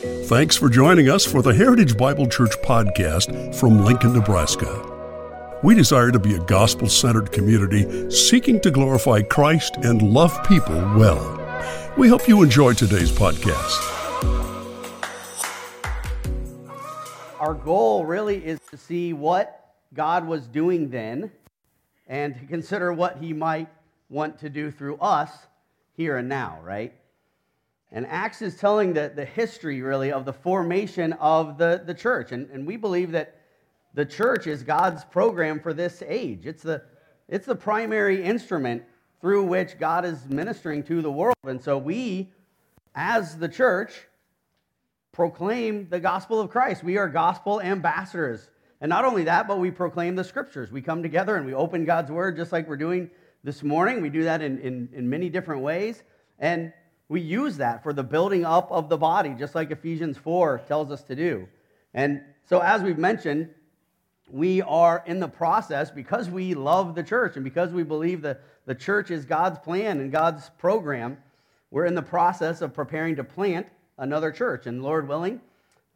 Thanks for joining us for the Heritage Bible Church podcast from Lincoln, Nebraska. We desire to be a gospel centered community seeking to glorify Christ and love people well. We hope you enjoy today's podcast. Our goal really is to see what God was doing then and to consider what He might want to do through us here and now, right? And Acts is telling the, the history, really, of the formation of the, the church. And, and we believe that the church is God's program for this age. It's the, it's the primary instrument through which God is ministering to the world. And so we, as the church, proclaim the gospel of Christ. We are gospel ambassadors. And not only that, but we proclaim the scriptures. We come together and we open God's word just like we're doing this morning. We do that in, in, in many different ways. And we use that for the building up of the body, just like Ephesians 4 tells us to do. And so, as we've mentioned, we are in the process because we love the church and because we believe that the church is God's plan and God's program. We're in the process of preparing to plant another church. And Lord willing,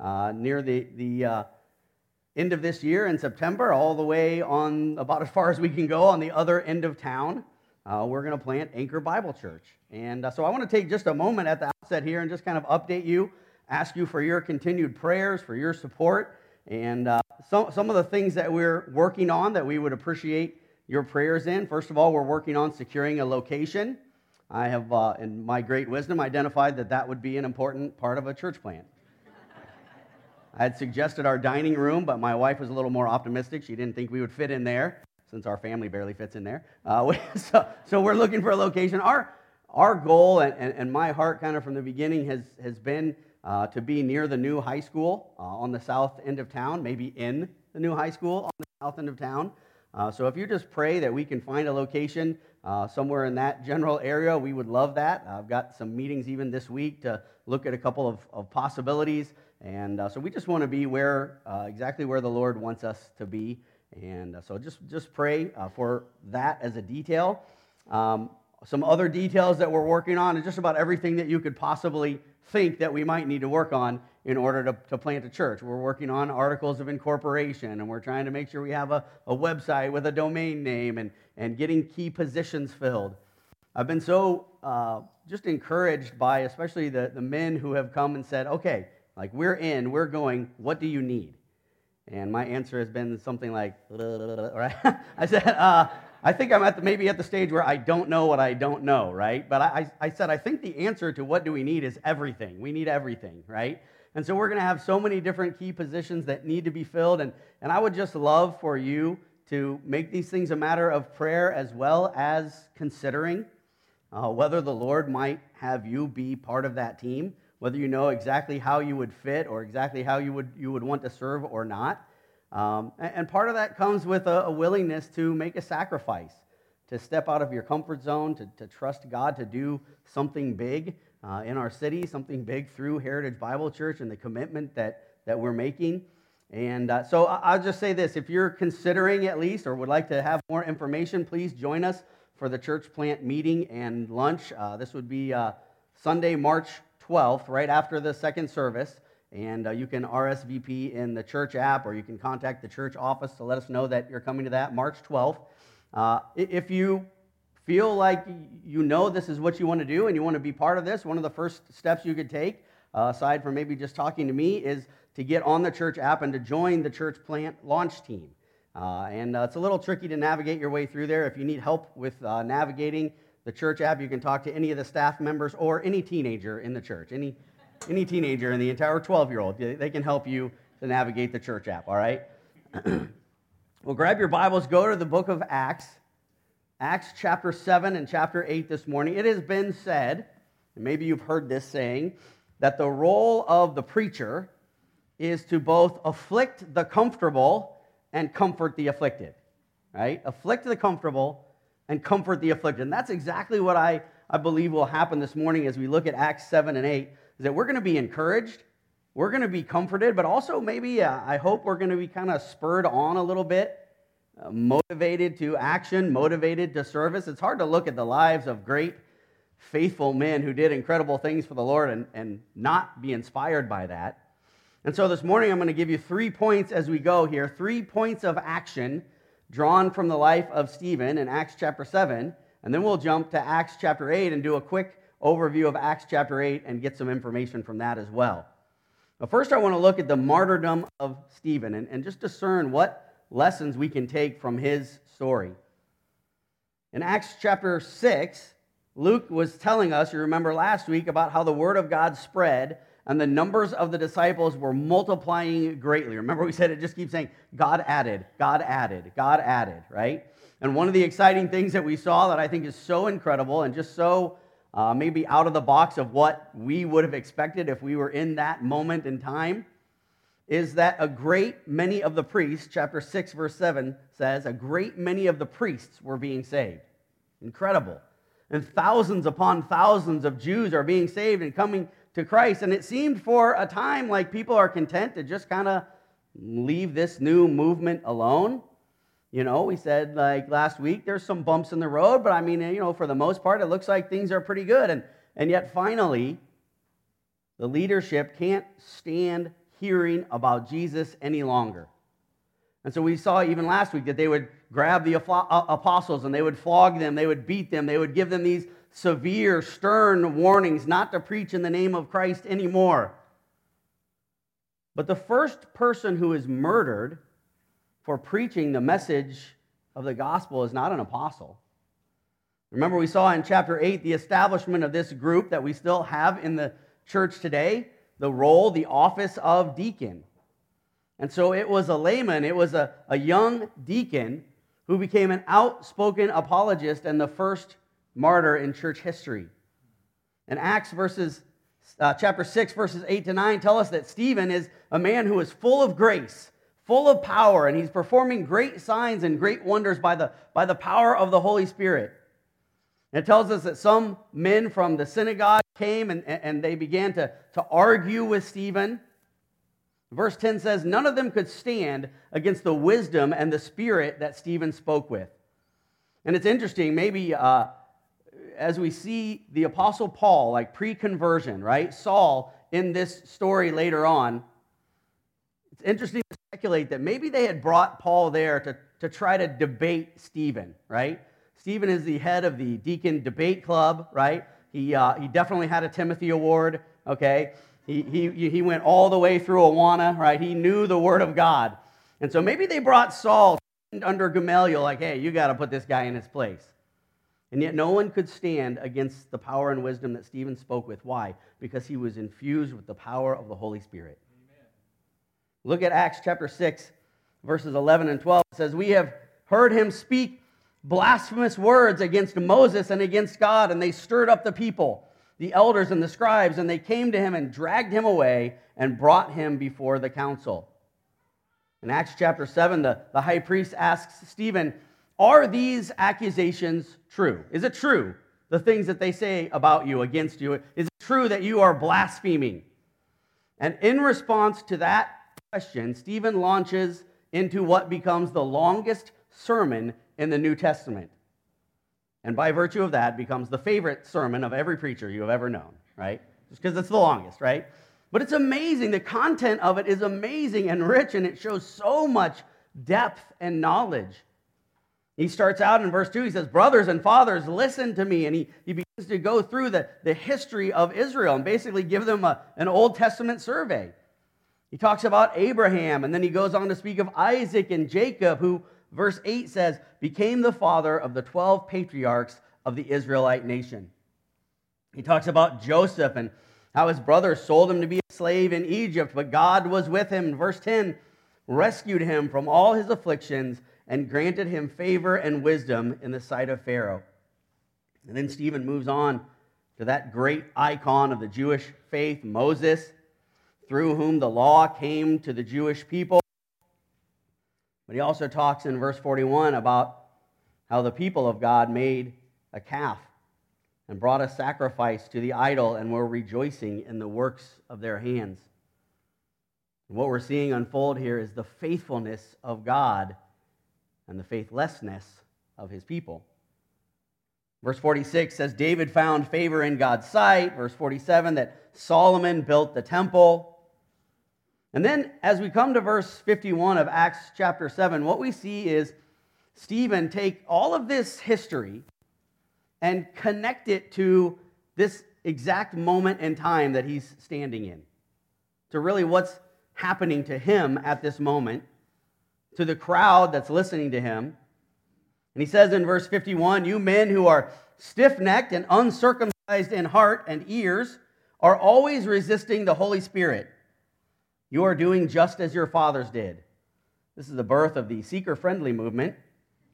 uh, near the, the uh, end of this year in September, all the way on about as far as we can go on the other end of town, uh, we're going to plant Anchor Bible Church. And uh, so I want to take just a moment at the outset here and just kind of update you, ask you for your continued prayers, for your support, and uh, some, some of the things that we're working on that we would appreciate your prayers in. First of all, we're working on securing a location. I have, uh, in my great wisdom, identified that that would be an important part of a church plant. I had suggested our dining room, but my wife was a little more optimistic. She didn't think we would fit in there since our family barely fits in there. Uh, so, so we're looking for a location. Our, our goal and, and, and, my heart kind of from the beginning has, has been uh, to be near the new high school uh, on the south end of town, maybe in the new high school on the south end of town. Uh, so if you just pray that we can find a location uh, somewhere in that general area, we would love that. I've got some meetings even this week to look at a couple of, of possibilities. And uh, so we just want to be where, exactly where the Lord wants us to be. And uh, so just, just pray uh, for that as a detail. Um, some other details that we're working on, and just about everything that you could possibly think that we might need to work on in order to, to plant a church. We're working on articles of incorporation, and we're trying to make sure we have a, a website with a domain name and, and getting key positions filled. I've been so uh, just encouraged by, especially the, the men who have come and said, okay, like we're in, we're going, what do you need? And my answer has been something like, right? I said, uh, I think I'm at the, maybe at the stage where I don't know what I don't know, right? But I, I said, I think the answer to what do we need is everything. We need everything, right? And so we're going to have so many different key positions that need to be filled. And, and I would just love for you to make these things a matter of prayer as well as considering uh, whether the Lord might have you be part of that team whether you know exactly how you would fit or exactly how you would, you would want to serve or not. Um, and, part of that comes with a, a, willingness to make a sacrifice, to step out of your comfort zone, to, to trust God to do something big uh, in our city, something big through Heritage Bible Church and the commitment that, that we're making. And uh, so I'll just say this if you're considering at least or would like to have more information, please join us for the church plant meeting and lunch. Uh, this would be uh, Sunday, March 12th, right after the second service. And uh, you can RSVP in the church app or you can contact the church office to let us know that you're coming to that March 12th. Uh, if you feel like you know this is what you want to do and you want to be part of this, one of the first steps you could take, uh, aside from maybe just talking to me, is to get on the church app and to join the church plant launch team. Uh, and uh, it's a little tricky to navigate your way through there. If you need help with uh, navigating, the church app. You can talk to any of the staff members or any teenager in the church, any, any teenager in the entire 12 year old. They can help you to navigate the church app, all right? well, grab your Bibles, go to the book of Acts, Acts chapter 7 and chapter 8 this morning. It has been said, and maybe you've heard this saying, that the role of the preacher is to both afflict the comfortable and comfort the afflicted, right? Afflict the comfortable and comfort the afflicted. And that's exactly what I, I believe will happen this morning as we look at Acts 7 and 8, is that we're going to be encouraged, we're going to be comforted, but also maybe uh, I hope we're going to be kind of spurred on a little bit, uh, motivated to action, motivated to service. It's hard to look at the lives of great faithful men who did incredible things for the Lord and, and not be inspired by that. And so this morning, I'm going to give you three points as we go here three points of action drawn from the life of Stephen in Acts chapter 7. And then we'll jump to Acts chapter 8 and do a quick overview of Acts chapter 8 and get some information from that as well. But first, I want to look at the martyrdom of Stephen and, and just discern what lessons we can take from his story. In Acts chapter 6, Luke was telling us, you remember last week, about how the word of God spread and the numbers of the disciples were multiplying greatly. Remember, we said it just keeps saying, God added, God added, God added, right? And one of the exciting things that we saw that I think is so incredible and just so uh, maybe out of the box of what we would have expected if we were in that moment in time is that a great many of the priests, chapter 6, verse 7 says, a great many of the priests were being saved. Incredible. And thousands upon thousands of Jews are being saved and coming to Christ. And it seemed for a time like people are content to just kind of leave this new movement alone. You know, we said like last week, there's some bumps in the road, but I mean, you know, for the most part, it looks like things are pretty good. And, and yet finally, the leadership can't stand hearing about Jesus any longer. And so we saw even last week that they would grab the uh, apostles and they would flog them, they would beat them, they would give them these severe, stern warnings not to preach in the name of Christ anymore. But the first person who is murdered for preaching the message of the gospel is not an apostle. Remember, we saw in chapter 8 the establishment of this group that we still have in the church today the role, the office of deacon. And so it was a layman, it was a, a young deacon who became an outspoken apologist and the first martyr in church history. And Acts verses uh, chapter 6 verses 8 to 9 tell us that Stephen is a man who is full of grace, full of power, and he's performing great signs and great wonders by the, by the power of the Holy Spirit. And it tells us that some men from the synagogue came and, and they began to, to argue with Stephen. Verse 10 says, None of them could stand against the wisdom and the spirit that Stephen spoke with. And it's interesting, maybe uh, as we see the Apostle Paul, like pre conversion, right? Saul in this story later on, it's interesting to speculate that maybe they had brought Paul there to, to try to debate Stephen, right? Stephen is the head of the Deacon Debate Club, right? He, uh, he definitely had a Timothy Award, okay? He, he, he went all the way through Awana, right? He knew the Word of God. And so maybe they brought Saul under Gamaliel, like, hey, you got to put this guy in his place. And yet no one could stand against the power and wisdom that Stephen spoke with. Why? Because he was infused with the power of the Holy Spirit. Amen. Look at Acts chapter 6, verses 11 and 12. It says, We have heard him speak blasphemous words against Moses and against God, and they stirred up the people, the elders and the scribes, and they came to him and dragged him away and brought him before the council. In Acts chapter 7, the, the high priest asks Stephen, are these accusations true? Is it true, the things that they say about you, against you? Is it true that you are blaspheming? And in response to that question, Stephen launches into what becomes the longest sermon in the New Testament. And by virtue of that, becomes the favorite sermon of every preacher you have ever known, right? Just because it's the longest, right? But it's amazing. The content of it is amazing and rich, and it shows so much depth and knowledge. He starts out in verse 2, he says, Brothers and fathers, listen to me. And he, he begins to go through the, the history of Israel and basically give them a, an Old Testament survey. He talks about Abraham, and then he goes on to speak of Isaac and Jacob, who, verse 8 says, became the father of the 12 patriarchs of the Israelite nation. He talks about Joseph and how his brothers sold him to be a slave in Egypt, but God was with him. Verse 10 rescued him from all his afflictions and granted him favor and wisdom in the sight of Pharaoh. And then Stephen moves on to that great icon of the Jewish faith, Moses, through whom the law came to the Jewish people. But he also talks in verse 41 about how the people of God made a calf and brought a sacrifice to the idol and were rejoicing in the works of their hands. And what we're seeing unfold here is the faithfulness of God and the faithlessness of his people. Verse 46 says David found favor in God's sight. Verse 47 that Solomon built the temple. And then as we come to verse 51 of Acts chapter 7, what we see is Stephen take all of this history and connect it to this exact moment in time that he's standing in. To really what's happening to him at this moment, to the crowd that's listening to him. And he says in verse 51 You men who are stiff necked and uncircumcised in heart and ears are always resisting the Holy Spirit. You are doing just as your fathers did. This is the birth of the seeker friendly movement.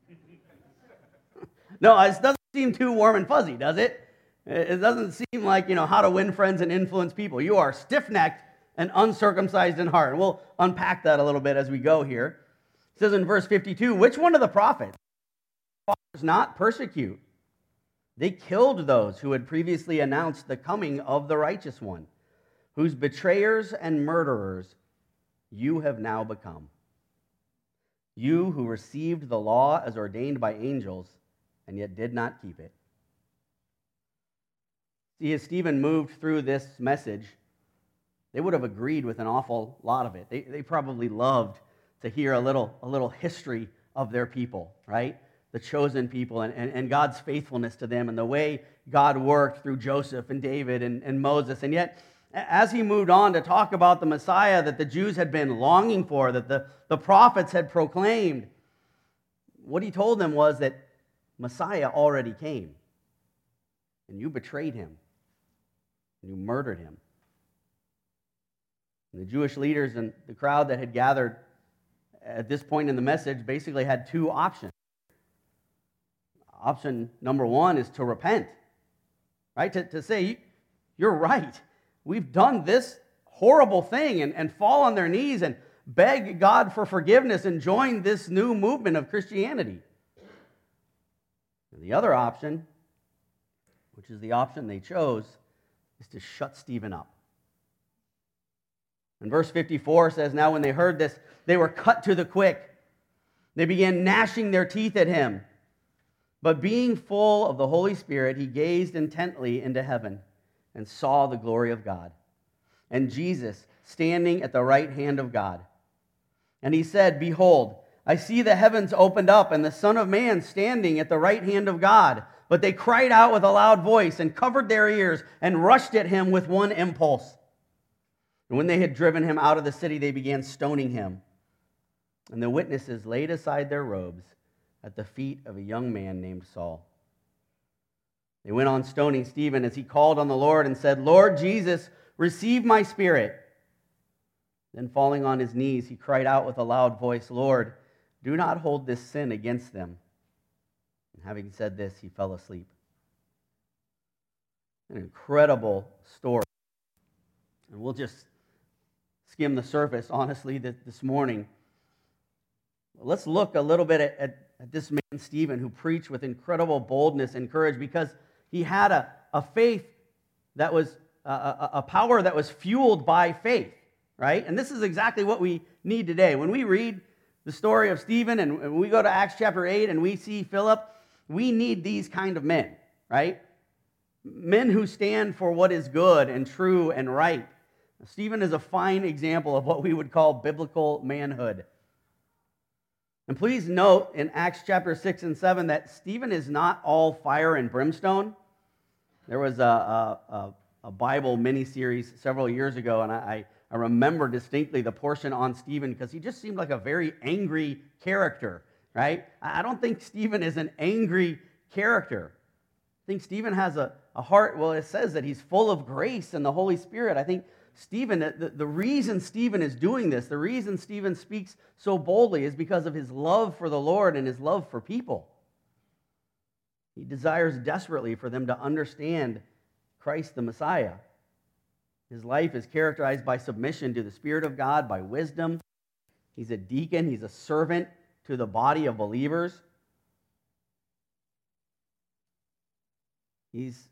no, it doesn't seem too warm and fuzzy, does it? It doesn't seem like, you know, how to win friends and influence people. You are stiff necked and uncircumcised in heart. We'll unpack that a little bit as we go here. It says in verse 52 Which one of the prophets fathers not persecute? They killed those who had previously announced the coming of the righteous one, whose betrayers and murderers you have now become. You who received the law as ordained by angels and yet did not keep it. See, as Stephen moved through this message, they would have agreed with an awful lot of it. They, they probably loved to hear a little, a little history of their people, right? The chosen people and, and, and God's faithfulness to them and the way God worked through Joseph and David and, and Moses. And yet, as he moved on to talk about the Messiah that the Jews had been longing for, that the, the prophets had proclaimed, what he told them was that Messiah already came. And you betrayed him. And you murdered him. And the Jewish leaders and the crowd that had gathered at this point in the message basically had two options. Option number one is to repent, right? To, to say, you're right. We've done this horrible thing and, and fall on their knees and beg God for forgiveness and join this new movement of Christianity. And the other option, which is the option they chose, is to shut Stephen up. And verse 54 says, Now when they heard this, they were cut to the quick. They began gnashing their teeth at him. But being full of the Holy Spirit, he gazed intently into heaven and saw the glory of God, and Jesus standing at the right hand of God. And he said, Behold, I see the heavens opened up, and the Son of Man standing at the right hand of God. But they cried out with a loud voice and covered their ears and rushed at him with one impulse. And when they had driven him out of the city, they began stoning him. And the witnesses laid aside their robes at the feet of a young man named Saul. They went on stoning Stephen as he called on the Lord and said, Lord Jesus, receive my spirit. Then, falling on his knees, he cried out with a loud voice, Lord, do not hold this sin against them. And having said this, he fell asleep. An incredible story. And we'll just skim the surface, honestly, this morning. Let's look a little bit at, at, this man, Stephen, who preached with incredible boldness and courage because he had a, a faith that was a, a power that was fueled by faith, right? And this is exactly what we need today. When we read the story of Stephen and we go to Acts chapter 8 and we see Philip, we need these kind of men, right? Men who stand for what is good and true and right. Stephen is a fine example of what we would call biblical manhood. And please note in Acts chapter 6 and 7 that Stephen is not all fire and brimstone. There was a, a, a Bible mini series several years ago, and I, I remember distinctly the portion on Stephen because he just seemed like a very angry character, right? I don't think Stephen is an angry character. I think Stephen has a, a heart, well, it says that he's full of grace and the Holy Spirit. I think Stephen, the, the reason Stephen is doing this, the reason Stephen speaks so boldly is because of his love for the Lord and his love for people. He desires desperately for them to understand Christ the Messiah. His life is characterized by submission to the Spirit of God, by wisdom. He's a deacon, he's a servant to the body of believers. He's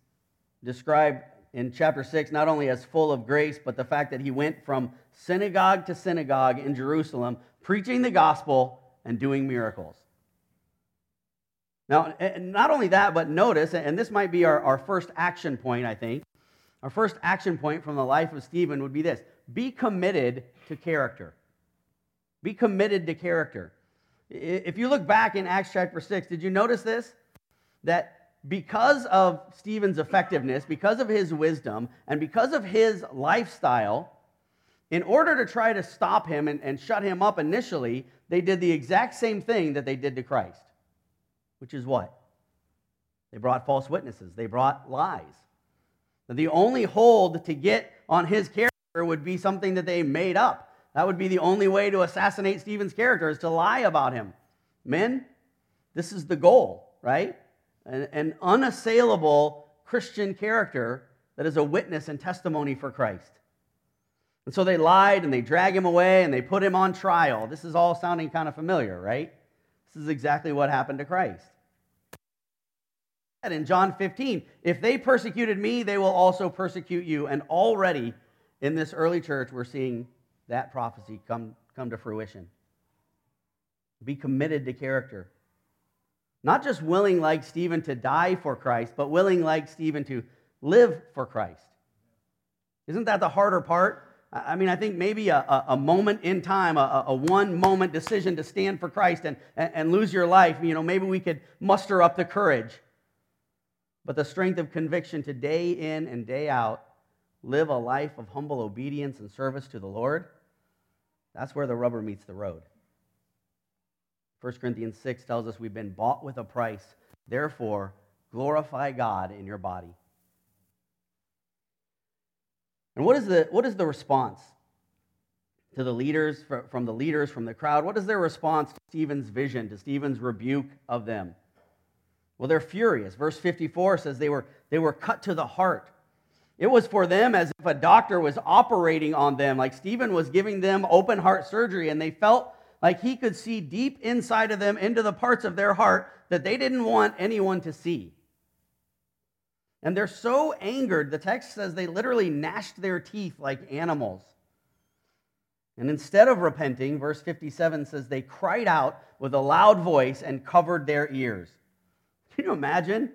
described in chapter 6 not only as full of grace, but the fact that he went from synagogue to synagogue in Jerusalem, preaching the gospel and doing miracles. Now, not only that, but notice, and this might be our, our first action point, I think. Our first action point from the life of Stephen would be this be committed to character. Be committed to character. If you look back in Acts chapter 6, did you notice this? That because of Stephen's effectiveness, because of his wisdom, and because of his lifestyle, in order to try to stop him and, and shut him up initially, they did the exact same thing that they did to Christ, which is what? They brought false witnesses, they brought lies. The only hold to get on his character would be something that they made up. That would be the only way to assassinate Stephen's character is to lie about him. Men, this is the goal, right? An, an unassailable Christian character that is a witness and testimony for Christ. And so they lied and they drag him away and they put him on trial. This is all sounding kind of familiar, right? This is exactly what happened to Christ. And in John 15, if they persecuted me, they will also persecute you. And already in this early church, we're seeing that prophecy come, come to fruition. Be committed to character. Not just willing, like Stephen, to die for Christ, but willing, like Stephen, to live for Christ. Isn't that the harder part? I mean, I think maybe a, a, moment in time, a, a, one moment decision to stand for Christ and, and lose your life, you know, maybe we could muster up the courage. But the strength of conviction to day in and day out live a life of humble obedience and service to the Lord, that's where the rubber meets the road. 1 Corinthians 6 tells us we've been bought with a price. Therefore, glorify God in your body. And what is the, what is the response to the leaders, from the leaders, from the crowd? What is their response to Stephen's vision, to Stephen's rebuke of them? Well, they're furious. Verse 54 says they were, they were cut to the heart. It was for them as if a doctor was operating on them, like Stephen was giving them open heart surgery, and they felt like he could see deep inside of them into the parts of their heart that they didn't want anyone to see. And they're so angered, the text says they literally gnashed their teeth like animals. And instead of repenting, verse 57 says they cried out with a loud voice and covered their ears. Can you imagine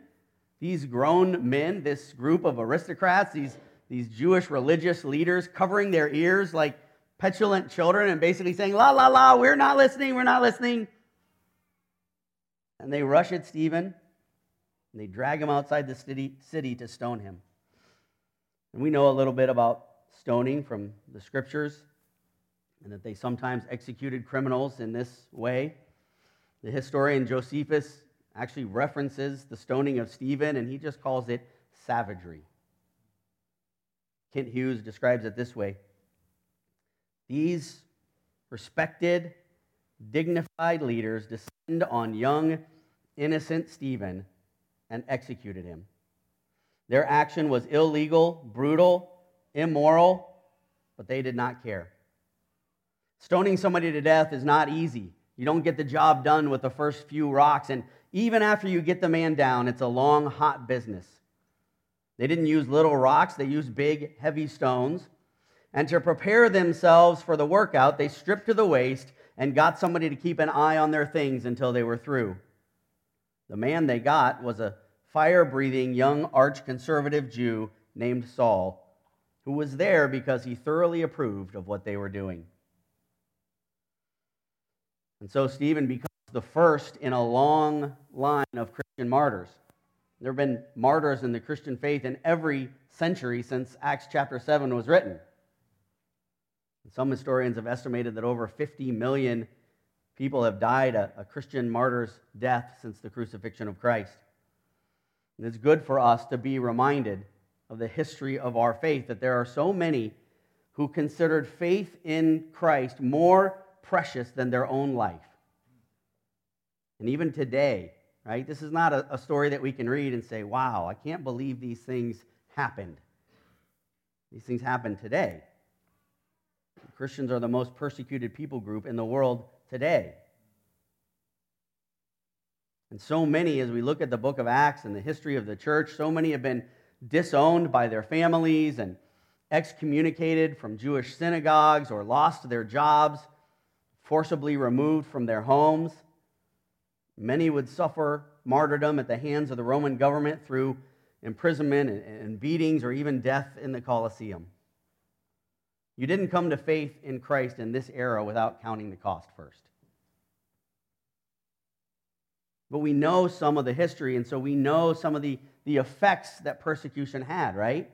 these grown men, this group of aristocrats, these, these Jewish religious leaders covering their ears like petulant children and basically saying, La, la, la, we're not listening, we're not listening. And they rush at Stephen and they drag him outside the city, city to stone him. And we know a little bit about stoning from the scriptures and that they sometimes executed criminals in this way. The historian Josephus actually references the stoning of Stephen, and he just calls it savagery. Kent Hughes describes it this way These respected, dignified leaders descend on young, innocent Stephen and executed him. Their action was illegal, brutal, immoral, but they did not care. Stoning somebody to death is not easy. You don't get the job done with the first few rocks, and even after you get the man down, it's a long, hot business. They didn't use little rocks, they used big, heavy stones. And to prepare themselves for the workout, they stripped to the waist and got somebody to keep an eye on their things until they were through. The man they got was a fire breathing young arch conservative Jew named Saul, who was there because he thoroughly approved of what they were doing. And so Stephen becomes the first in a long line of Christian martyrs. There have been martyrs in the Christian faith in every century since Acts chapter 7 was written. Some historians have estimated that over 50 million people have died a, a Christian martyr's death since the crucifixion of Christ. And it's good for us to be reminded of the history of our faith, that there are so many who considered faith in Christ more precious than their own life. And even today, right, this is not a, a story that we can read and say, wow, I can't believe these things happened. These things happen today. Christians are the most persecuted people group in the world today. And so many, as we look at the book of Acts and the history of the church, so many have been disowned by their families and excommunicated from Jewish synagogues or lost their jobs forcibly removed from their homes. Many would suffer martyrdom at the hands of the Roman government through imprisonment and beatings or even death in the Colosseum. You didn't come to faith in Christ in this era without counting the cost first. But we know some of the history, and so we know some of the, the effects that persecution had, right?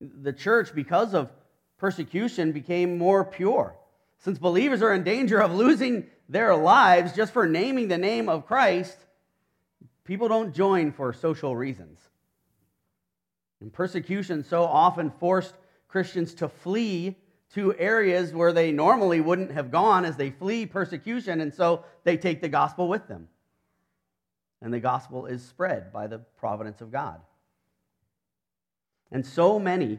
The church, because of persecution, became more pure. Since believers are in danger of losing their lives just for naming the name of Christ, people don't join for social reasons. And persecution so often forced Christians to flee to areas where they normally wouldn't have gone as they flee persecution, and so they take the gospel with them. And the gospel is spread by the providence of God. And so many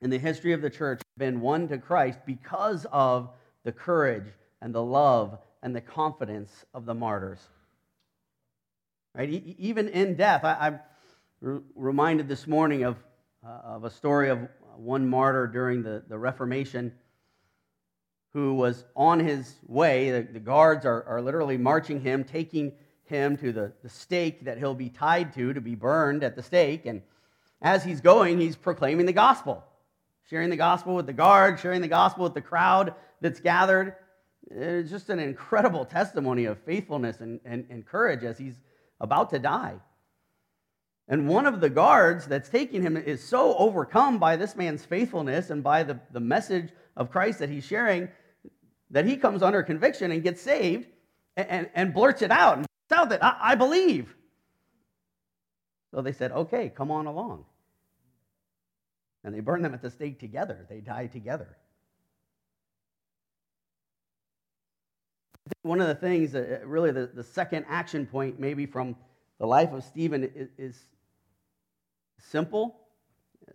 in the history of the church have been won to Christ because of the courage and the love and the confidence of the martyrs. Right? Even in death, I, am reminded this morning of, uh, of a story of Uh, one martyr during the, the Reformation who was on his way. The, the guards are, are literally marching him, taking him to the, the stake that he'll be tied to to be burned at the stake. And as he's going, he's proclaiming the gospel, sharing the gospel with the guard, sharing the gospel with the crowd that's gathered. It's just an incredible testimony of faithfulness and, and, and courage as he's about to die. And one of the guards that's taking him is so overcome by this man's faithfulness and by the, the message of Christ that he's sharing that he comes under conviction and gets saved and, and, and blurts it out and out that I, I believe. So they said, okay, come on along. And they burn them at the stake together. They die together. one of the things, that uh, really the, the second action point, maybe from the life of Stephen, is, is simple,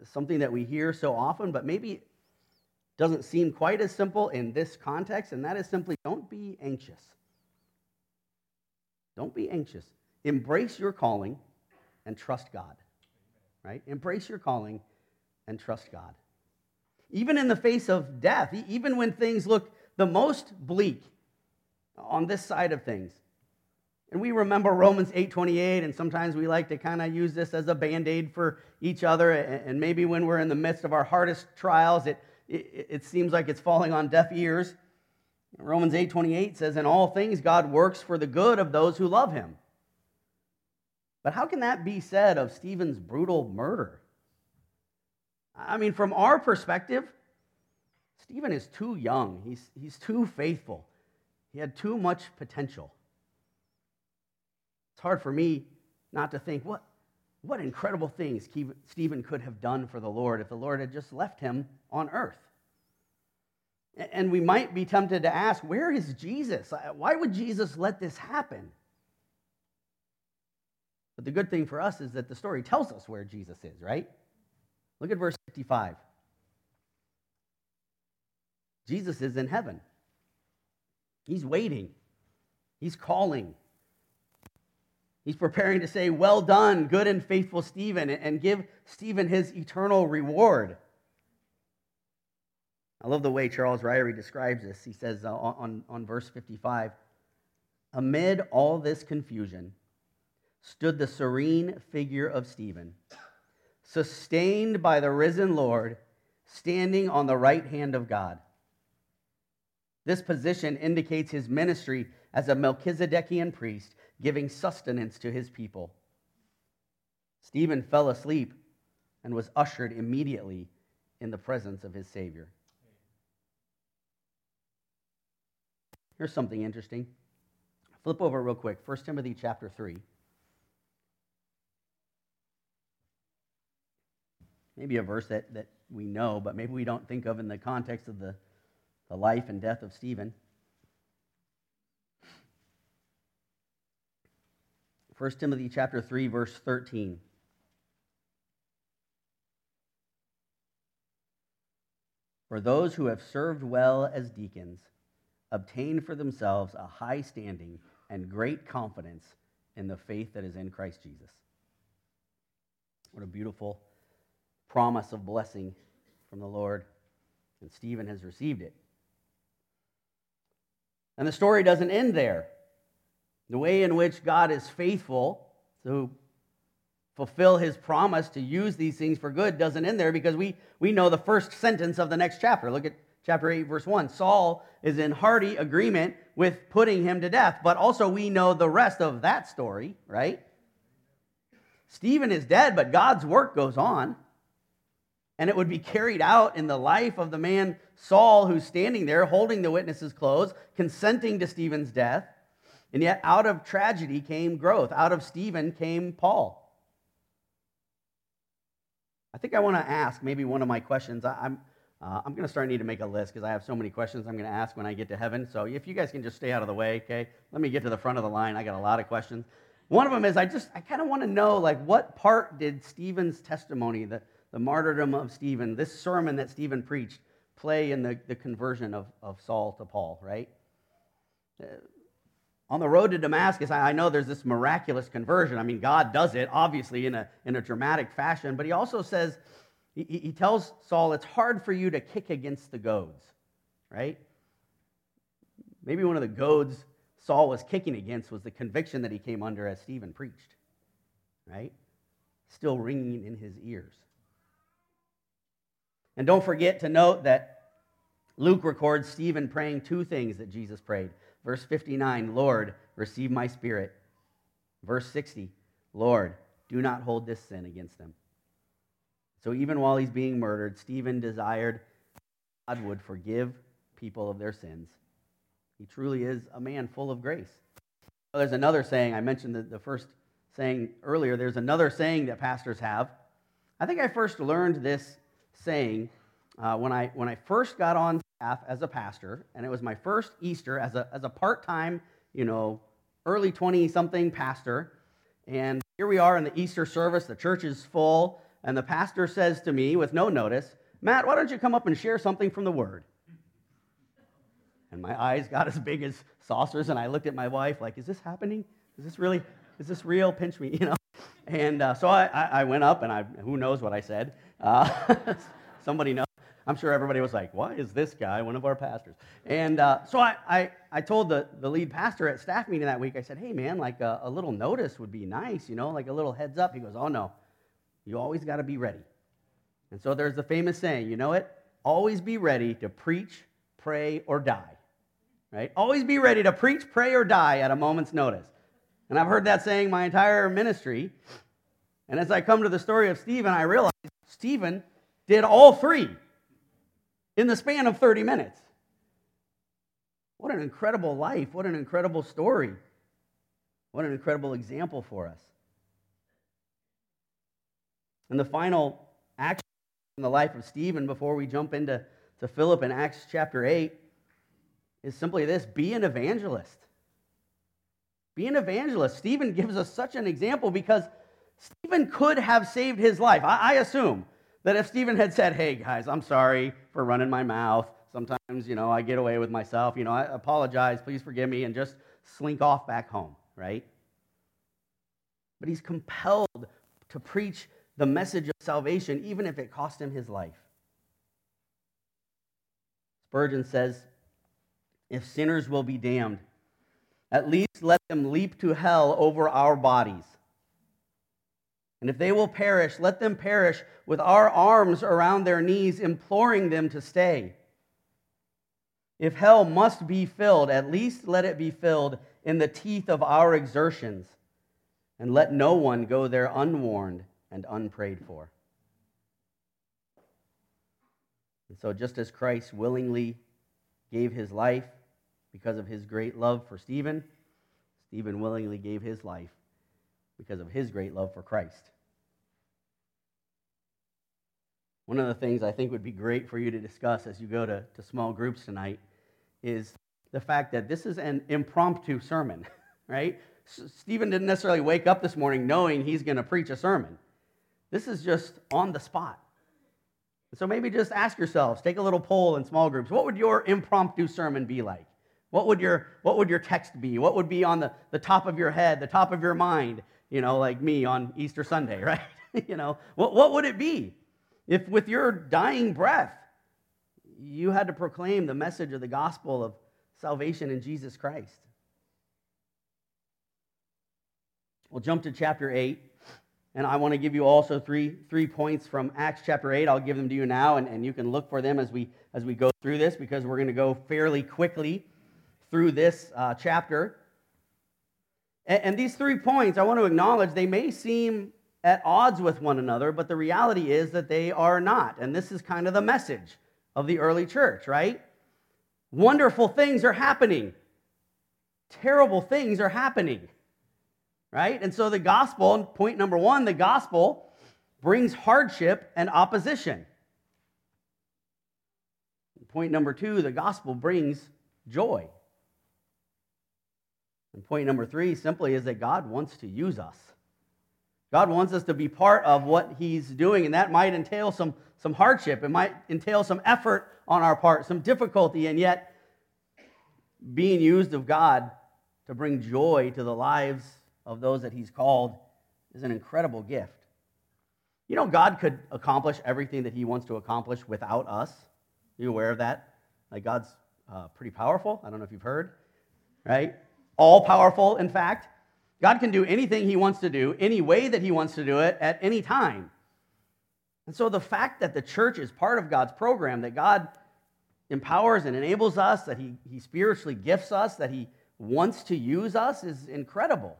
something that we hear so often, but maybe doesn't seem quite as simple in this context, and that is simply don't be anxious. Don't be anxious. Embrace your calling and trust God. Right? Embrace your calling and trust God. Even in the face of death, even when things look the most bleak on this side of things, and we remember Romans 8:28 and sometimes we like to kind of use this as a band-aid for each other and maybe when we're in the midst of our hardest trials it, it, it seems like it's falling on deaf ears. Romans 8:28 says in all things God works for the good of those who love him. But how can that be said of Stephen's brutal murder? I mean from our perspective Stephen is too young. He's, he's too faithful. He had too much potential. It's hard for me not to think, what, what incredible things Stephen could have done for the Lord if the Lord had just left him on earth. And we might be tempted to ask, where is Jesus? Why would Jesus let this happen? But the good thing for us is that the story tells us where Jesus is, right? Look at verse 55. Jesus is in heaven. He's waiting. He's calling. He's preparing to say, Well done, good and faithful Stephen, and give Stephen his eternal reward. I love the way Charles Ryrie describes this. He says uh, on, on verse 55 Amid all this confusion stood the serene figure of Stephen, sustained by the risen Lord, standing on the right hand of God. This position indicates his ministry as a Melchizedekian priest giving sustenance to his people. Stephen fell asleep and was ushered immediately in the presence of his Savior. Here's something interesting. Flip over real quick. 1 Timothy chapter 3. Maybe a verse that, that we know, but maybe we don't think of in the context of the, the life and death of Stephen. 1 Timothy chapter 3 verse 13. For those who have served well as deacons obtain for themselves a high standing and great confidence in the faith that is in Christ Jesus. What a beautiful promise of blessing from the Lord. And Stephen has received it. And the story doesn't end there. The way in which God is faithful to fulfill his promise to use these things for good doesn't end there because we, we know the first sentence of the next chapter. Look at chapter 8, verse 1. Saul is in hearty agreement with putting him to death, but also we know the rest of that story, right? Stephen is dead, but God's work goes on. And it would be carried out in the life of the man Saul, who's standing there holding the witness's clothes, consenting to Stephen's death. And yet, out of tragedy came growth. Out of Stephen came Paul. I think I want to ask maybe one of my questions. I, am uh, I'm going to start need to make a list because I have so many questions I'm going to ask when I get to heaven. So if you guys can just stay out of the way, okay? Let me get to the front of the line. I got a lot of questions. One of them is I just I kind of want to know like what part did Stephen's testimony, the, the martyrdom of Stephen, this sermon that Stephen preached, play in the, the conversion of, of Saul to Paul, right? On the road to Damascus, I know there's this miraculous conversion. I mean, God does it, obviously, in a, in a dramatic fashion, but he also says, he, he tells Saul, it's hard for you to kick against the goads, right? Maybe one of the goads Saul was kicking against was the conviction that he came under as Stephen preached, right? Still ringing in his ears. And don't forget to note that Luke records Stephen praying two things that Jesus prayed. Verse 59, Lord, receive my spirit. Verse 60, Lord, do not hold this sin against them. So even while he's being murdered, Stephen desired God would forgive people of their sins. He truly is a man full of grace. There's another saying, I mentioned the, the first saying earlier, there's another saying that pastors have. I think I first learned this saying uh, when, I, when I first got on as a pastor, and it was my first Easter as a, as a part time, you know, early 20 something pastor. And here we are in the Easter service, the church is full, and the pastor says to me with no notice, Matt, why don't you come up and share something from the Word? And my eyes got as big as saucers, and I looked at my wife like, is this happening? Is this really, is this real? Pinch me, you know? And uh, so I, I, went up, and I, who knows what I said. Uh, somebody knows. I'm sure everybody was like, why is this guy one of our pastors? And uh, so I, I, I, told the, the lead pastor at staff meeting that week, I said, hey, man, like a, a little notice would be nice, you know, like a little heads up. He goes, oh, no, you always got to be ready. And so there's the famous saying, you know it? Always be ready to preach, pray, or die. Right? Always be ready to preach, pray, or die at a moment's notice. And I've heard that saying my entire ministry. And as I come to the story of Stephen, I realize Stephen did all three in the span of 30 minutes. What an incredible life. What an incredible story. What an incredible example for us. And the final action in the life of Stephen before we jump into to Philip in Acts chapter 8 is simply this be an evangelist. Be an evangelist. Stephen gives us such an example because Stephen could have saved his life. I, I assume that if Stephen had said, hey guys, I'm sorry for running my mouth. Sometimes, you know, I get away with myself. You know, I apologize. Please forgive me. And just slink off back home, right? But he's compelled to preach the message of salvation, even if it cost him his life. Spurgeon says, if sinners will be damned, at least let them leap to hell over our bodies. And if they will perish, let them perish with our arms around their knees, imploring them to stay. If hell must be filled, at least let it be filled in the teeth of our exertions, and let no one go there unwarned and unprayed for. And so, just as Christ willingly gave his life because of his great love for Stephen, Stephen willingly gave his life because of his great love for Christ. One of the things I think would be great for you to discuss as you go to, to small groups tonight is the fact that this is an impromptu sermon, right? Stephen didn't necessarily wake up this morning knowing he's going to preach a sermon. This is just on the spot. So maybe just ask yourselves, take a little poll in small groups. What would your impromptu sermon be like? What would your, what would your text be? What would be on the, the top of your head, the top of your mind, you know, like me on Easter Sunday, right? you know, what, what would it be? If with your dying breath, you had to proclaim the message of the gospel of salvation in Jesus Christ. We'll jump to chapter 8. And I want to give you also three, three points from Acts chapter 8. I'll give them to you now, and, and you can look for them as we, as we go through this because we're going to go fairly quickly through this uh, chapter. And, these three points, I want to acknowledge, they may seem at odds with one another, but the reality is that they are not. And this is kind of the message of the early church, right? Wonderful things are happening, terrible things are happening, right? And so the gospel, point number one, the gospel brings hardship and opposition. Point number two, the gospel brings joy. And point number three simply is that God wants to use us. God wants us to be part of what He's doing, and that might entail some, some hardship. It might entail some effort on our part, some difficulty, and yet being used of God to bring joy to the lives of those that He's called is an incredible gift. You know, God could accomplish everything that He wants to accomplish without us. Are you aware of that? Like, God's uh, pretty powerful. I don't know if you've heard, right? All powerful, in fact. God can do anything He wants to do, any way that He wants to do it, at any time. And so the fact that the church is part of God's program, that God empowers and enables us, that He, he spiritually gifts us, that He wants to use us, is incredible.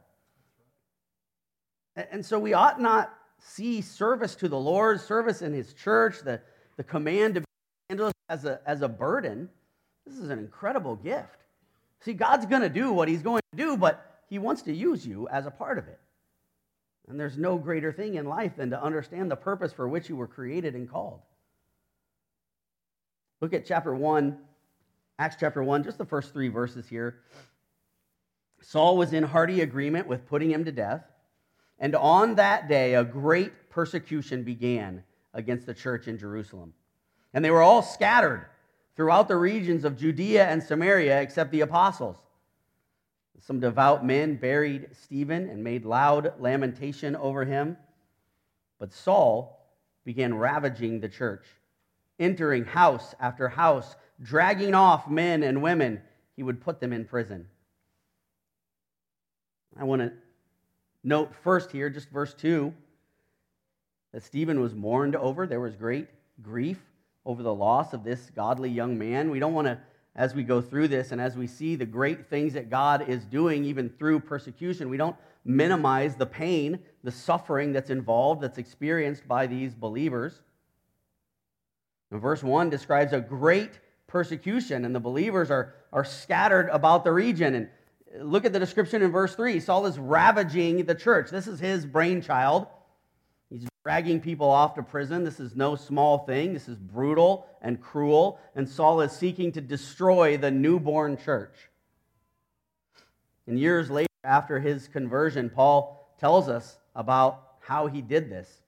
And so we ought not see service to the Lord, service in His church, the, the command to be as a, as a burden. This is an incredible gift. See, God's going to do what He's going to do, but he wants to use you as a part of it. And there's no greater thing in life than to understand the purpose for which you were created and called. Look at chapter 1, Acts chapter 1, just the first three verses here. Saul was in hearty agreement with putting him to death. And on that day, a great persecution began against the church in Jerusalem. And they were all scattered throughout the regions of Judea and Samaria, except the apostles. Some devout men buried Stephen and made loud lamentation over him. But Saul began ravaging the church, entering house after house, dragging off men and women. He would put them in prison. I want to note first here, just verse 2, that Stephen was mourned over. There was great grief over the loss of this godly young man. We don't want to as we go through this and as we see the great things that God is doing, even through persecution, we don't minimize the pain, the suffering that's involved, that's experienced by these believers. And verse 1 describes a great persecution, and the believers are, are scattered about the region. And look at the description in verse 3 Saul is ravaging the church. This is his brainchild. Dragging people off to prison. This is no small thing. This is brutal and cruel. And Saul is seeking to destroy the newborn church. And years later, after his conversion, Paul tells us about how he did this.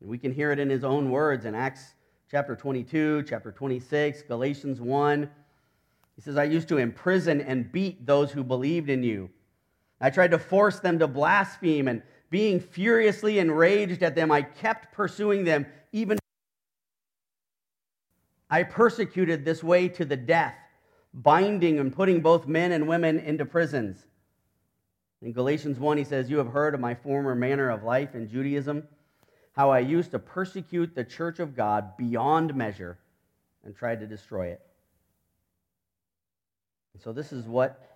And we can hear it in his own words in Acts chapter 22, chapter 26, Galatians 1. He says, I used to imprison and beat those who believed in you. I tried to force them to blaspheme and being furiously enraged at them, I kept pursuing them, even I persecuted this way to the death, binding and putting both men and women into prisons. In Galatians 1, he says, You have heard of my former manner of life in Judaism, how I used to persecute the church of God beyond measure and tried to destroy it. And so, this is what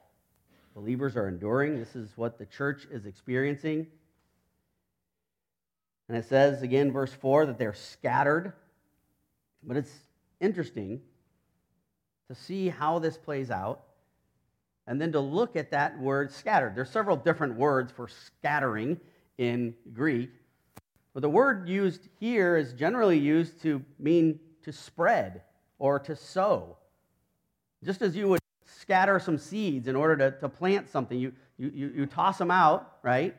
believers are enduring. This is what the church is experiencing. And it says again, verse 4, that they're scattered. But it's interesting to see how this plays out and then to look at that word scattered. There's several different words for scattering in Greek. But the word used here is generally used to mean to spread or to sow. Just as you would scatter some seeds in order to, to plant something, you, you, you, you toss them out, right?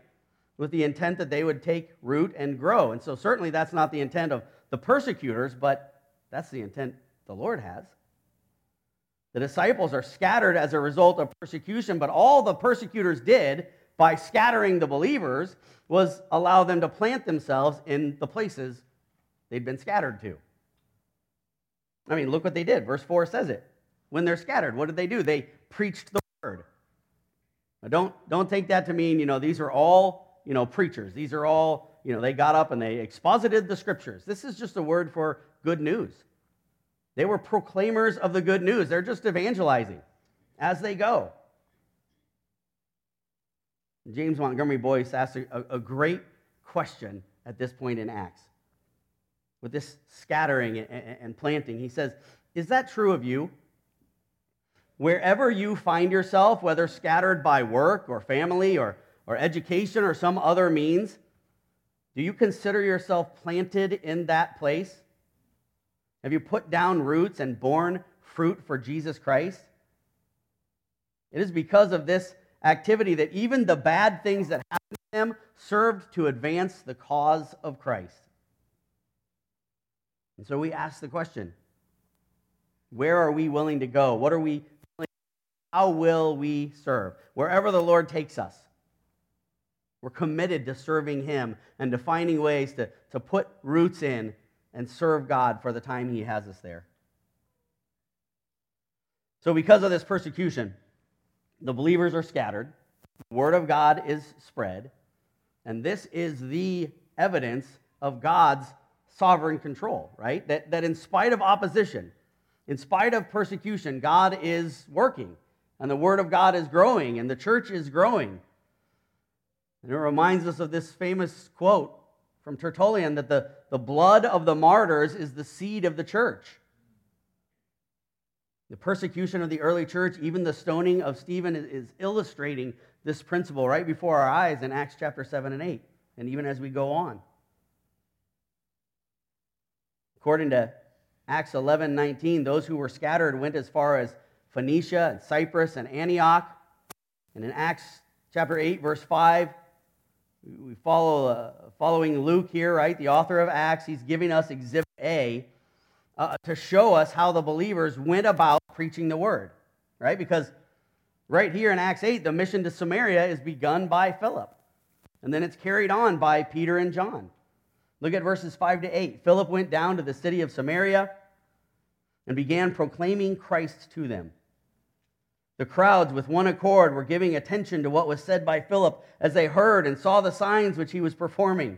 With the intent that they would take root and grow. And so, certainly, that's not the intent of the persecutors, but that's the intent the Lord has. The disciples are scattered as a result of persecution, but all the persecutors did by scattering the believers was allow them to plant themselves in the places they'd been scattered to. I mean, look what they did. Verse 4 says it. When they're scattered, what did they do? They preached the word. Now, don't, don't take that to mean, you know, these are all you know, preachers. These are all, you know, they got up and they exposited the scriptures. This is just a word for good news. They were proclaimers of the good news. They're just evangelizing as they go. James Montgomery Boice asks a, a great question at this point in Acts. With this scattering and, and planting, he says, Is that true of you? Wherever you find yourself, whether scattered by work or family or, or education or some other means, do you consider yourself planted in that place? Have you put down roots and borne fruit for Jesus Christ? It is because of this activity that even the bad things that happened to them served to advance the cause of Christ. And so we ask the question where are we willing to go? What are we how will we serve? Wherever the Lord takes us, we're committed to serving Him and to finding ways to, to put roots in and serve God for the time He has us there. So, because of this persecution, the believers are scattered, the Word of God is spread, and this is the evidence of God's sovereign control, right? That, that in spite of opposition, in spite of persecution, God is working and the Word of God is growing, and the church is growing. And it reminds us of this famous quote from Tertullian that the, the blood of the martyrs is the seed of the church. The persecution of the early church, even the stoning of Stephen, is, illustrating this principle right before our eyes in Acts chapter 7 and 8, and even as we go on. According to Acts 11 19, those who were scattered went as far as Phoenicia and Cyprus and Antioch. And in Acts chapter 8, verse 5, we follow uh, following Luke here, right? The author of Acts, he's giving us exhibit A uh, to show us how the believers went about preaching the word, right? Because right here in Acts 8, the mission to Samaria is begun by Philip. And then it's carried on by Peter and John. Look at verses 5 to 8. Philip went down to the city of Samaria and began proclaiming Christ to them. The crowds, with one accord, were giving attention to what was said by Philip as they heard and saw the signs which he was performing.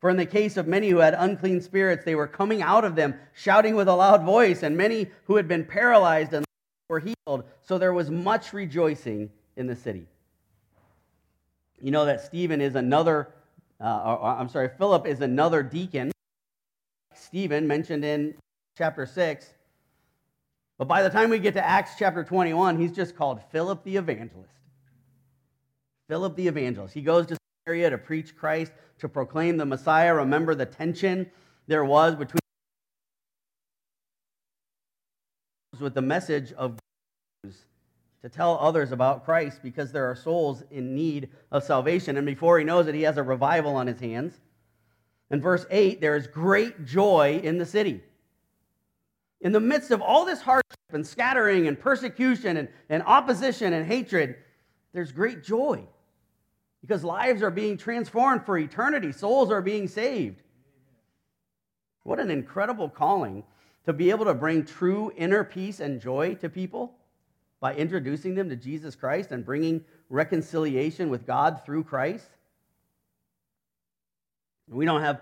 For in the case of many who had unclean spirits, they were coming out of them, shouting with a loud voice, and many who had been paralyzed and were healed. So there was much rejoicing in the city. You know that Stephen is another, uh, I'm sorry, Philip is another deacon. Stephen, mentioned in chapter 6, but by the time we get to Acts chapter 21, he's just called Philip the Evangelist. Philip the Evangelist. He goes to Samaria to preach Christ, to proclaim the Messiah. Remember the tension there was between with the message of to tell others about Christ because there are souls in need of salvation. And before he knows it, he has a revival on his hands. In verse 8, there is great joy in the city. In the midst of all this hardship and scattering and persecution and, and opposition and hatred, there's great joy because lives are being transformed for eternity, souls are being saved. What an incredible calling to be able to bring true inner peace and joy to people by introducing them to Jesus Christ and bringing reconciliation with God through Christ. We don't have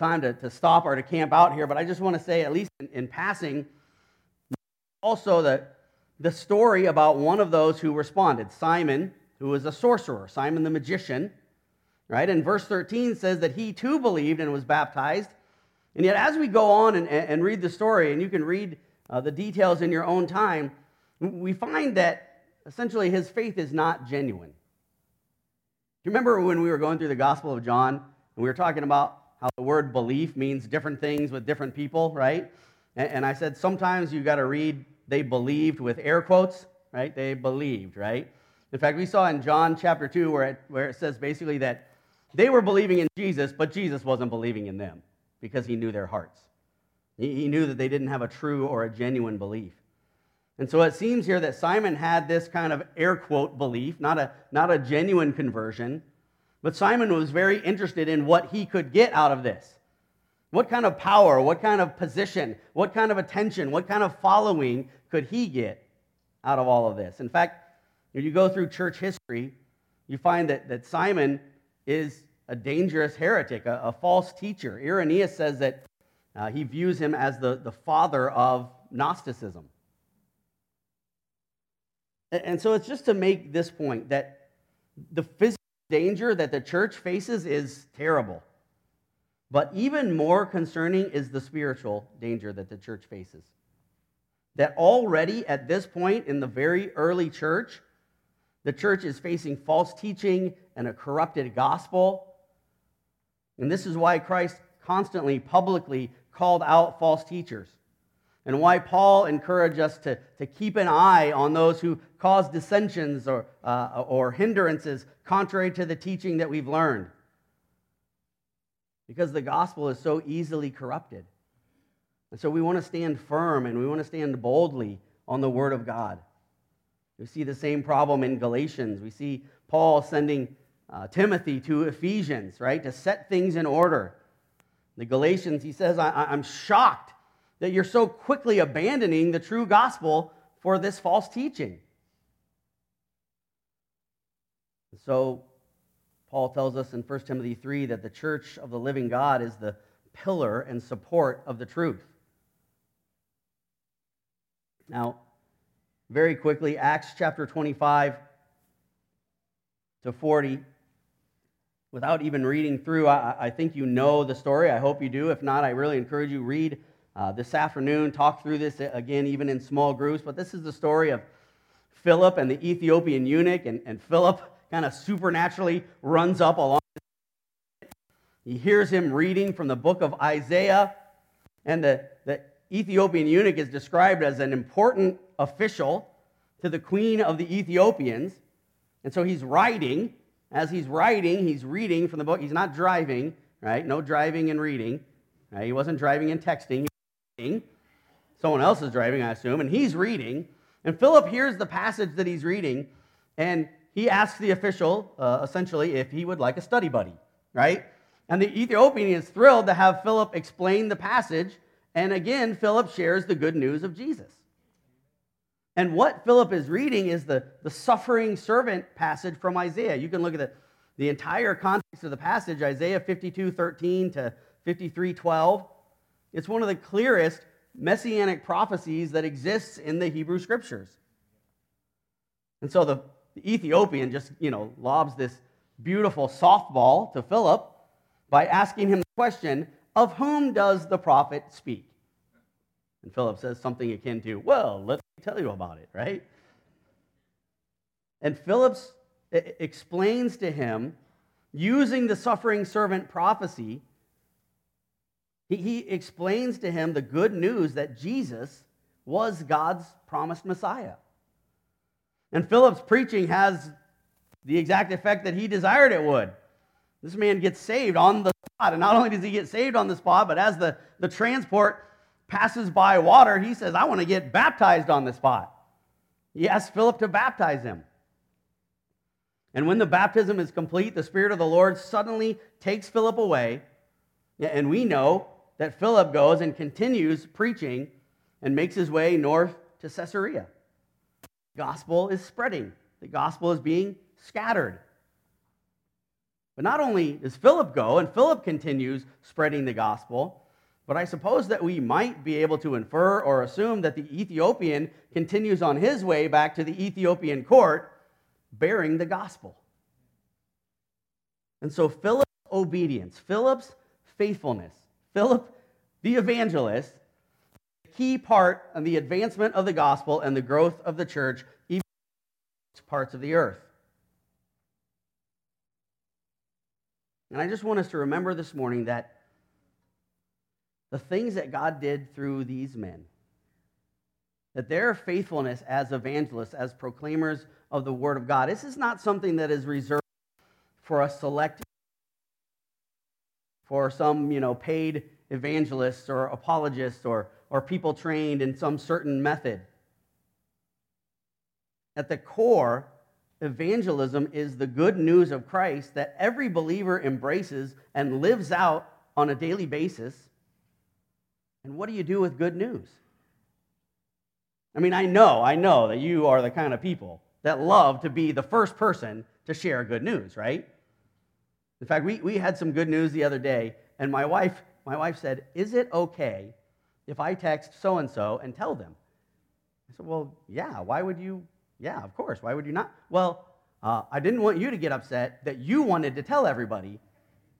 time to, to stop or to camp out here, but I just want to say, at least in, in passing, also the, the story about one of those who responded, Simon, who was a sorcerer, Simon the magician, right? And verse 13 says that he too believed and was baptized. And yet, as we go on and, and read the story, and you can read uh, the details in your own time, we find that essentially his faith is not genuine. Do you remember when we were going through the Gospel of John and we were talking about how the word belief means different things with different people, right? And, and I said sometimes you got to read they believed with air quotes, right? They believed, right? In fact, we saw in John chapter 2 where it, where it says basically that they were believing in Jesus, but Jesus wasn't believing in them because he knew their hearts. He, he knew that they didn't have a true or a genuine belief. And so it seems here that Simon had this kind of air quote belief, not a, not a genuine conversion, but Simon was very interested in what he could get out of this. What kind of power, what kind of position, what kind of attention, what kind of following could he get out of all of this? In fact, if you go through church history, you find that, that Simon is a dangerous heretic, a, a false teacher. Irenaeus says that uh, he views him as the, the father of Gnosticism. And so it's just to make this point that the physical danger that the church faces is terrible. But even more concerning is the spiritual danger that the church faces. That already at this point in the very early church, the church is facing false teaching and a corrupted gospel. And this is why Christ constantly, publicly called out false teachers. And why Paul encouraged us to, to keep an eye on those who cause dissensions or, uh, or hindrances contrary to the teaching that we've learned. Because the gospel is so easily corrupted. And so we want to stand firm and we want to stand boldly on the word of God. We see the same problem in Galatians. We see Paul sending uh, Timothy to Ephesians, right, to set things in order. The Galatians, he says, I, I'm shocked that you're so quickly abandoning the true gospel for this false teaching. So, Paul tells us in 1 Timothy 3 that the church of the living God is the pillar and support of the truth. Now, very quickly, Acts chapter 25 to 40. Without even reading through, I, I think you know the story. I hope you do. If not, I really encourage you read uh, this afternoon, talk through this again, even in small groups. But this is the story of Philip and the Ethiopian eunuch, and, and Philip kind of supernaturally runs up along. He hears him reading from the book of Isaiah, and the, the Ethiopian eunuch is described as an important official to the queen of the Ethiopians. And so he's riding. As he's riding, he's reading from the book. He's not driving, right? No driving and reading. Right? He wasn't driving and texting. Reading. Someone else is driving, I assume, and he's reading. And Philip hears the passage that he's reading, and he asks the official, uh, essentially, if he would like a study buddy, right? And the Ethiopian is thrilled to have Philip explain the passage and again, Philip shares the good news of Jesus. And what Philip is reading is the, the suffering servant passage from Isaiah. You can look at the, the entire context of the passage, Isaiah 52 13 to 53 12. It's one of the clearest messianic prophecies that exists in the Hebrew scriptures. And so the, the Ethiopian just, you know, lobs this beautiful softball to Philip by asking him the question of whom does the prophet speak? And Philip says something akin to, Well, let me tell you about it, right? And Philip explains to him, using the suffering servant prophecy, he, he explains to him the good news that Jesus was God's promised Messiah. And Philip's preaching has the exact effect that he desired it would. This man gets saved on the spot. And not only does he get saved on the spot, but as the, the transport passes by water, he says, I want to get baptized on the spot. He asks Philip to baptize him. And when the baptism is complete, the Spirit of the Lord suddenly takes Philip away. And we know that Philip goes and continues preaching and makes his way north to Caesarea. The gospel is spreading, the gospel is being scattered. But not only does Philip go, and Philip continues spreading the gospel, but I suppose that we might be able to infer or assume that the Ethiopian continues on his way back to the Ethiopian court bearing the gospel. And so Philip's obedience, Philip's faithfulness, Philip the evangelist, key part in the advancement of the gospel and the growth of the church, even parts of the earth. And I just want us to remember this morning that the things that God did through these men, that their faithfulness as evangelists, as proclaimers of the Word of God, this is not something that is reserved for a select, for some, you know, paid evangelists or apologists or, or people trained in some certain method. At the core, evangelism is the good news of Christ that every believer embraces and lives out on a daily basis. And what do you do with good news? I mean, I know, I know that you are the kind of people that love to be the first person to share good news, right? In fact, we, we had some good news the other day, and my wife, my wife said, Is it okay if I text so and so and tell them? I said, Well, yeah, why would you? Yeah, of course. Why would you not? Well, uh, I didn't want you to get upset that you wanted to tell everybody.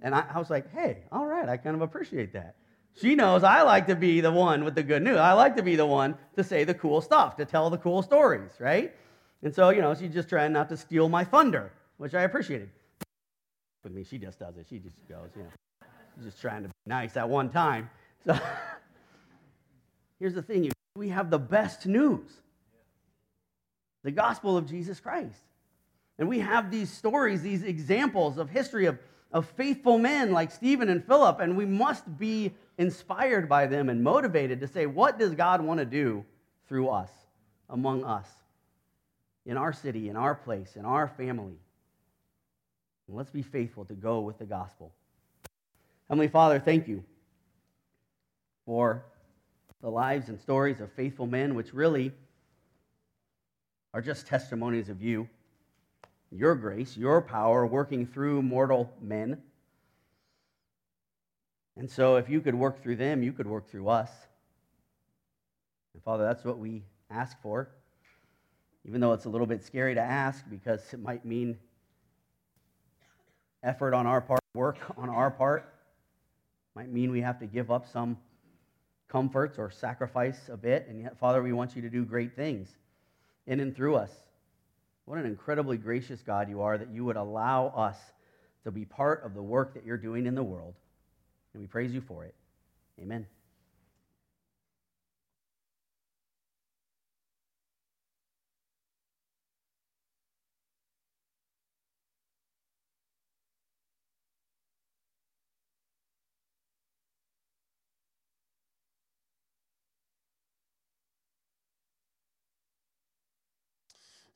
And I, I was like, Hey, all right, I kind of appreciate that. She knows I like to be the one with the good news. I like to be the one to say the cool stuff, to tell the cool stories, right? And so, you know, she's just trying not to steal my thunder, which I appreciated. With me, she just does it. She just goes, you know, just trying to be nice at one time. So here's the thing we have the best news the gospel of Jesus Christ. And we have these stories, these examples of history of, of faithful men like Stephen and Philip, and we must be inspired by them and motivated to say, what does God want to do through us, among us, in our city, in our place, in our family? And let's be faithful to go with the gospel. Heavenly Father, thank you for the lives and stories of faithful men, which really are just testimonies of you, your grace, your power working through mortal men. And so, if you could work through them, you could work through us. And Father, that's what we ask for, even though it's a little bit scary to ask because it might mean effort on our part, work on our part. Might mean we have to give up some comforts or sacrifice a bit. And yet, Father, we want you to do great things in and through us. What an incredibly gracious God you are that you would allow us to be part of the work that you're doing in the world. And we praise you for it. Amen.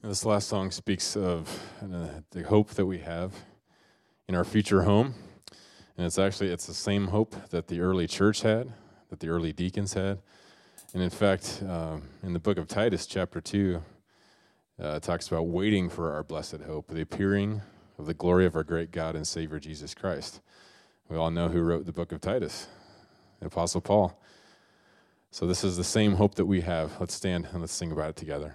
This last song speaks of uh, the hope that we have in our future home. And it's actually it's the same hope that the early church had, that the early deacons had. And in fact, um, in the book of Titus, chapter 2, uh, talks about waiting for our blessed hope, the appearing of the glory of our great God and Savior Jesus Christ. We all know who wrote the book of Titus, the Apostle Paul. So this is the same hope that we have. Let's stand and let's sing about it together.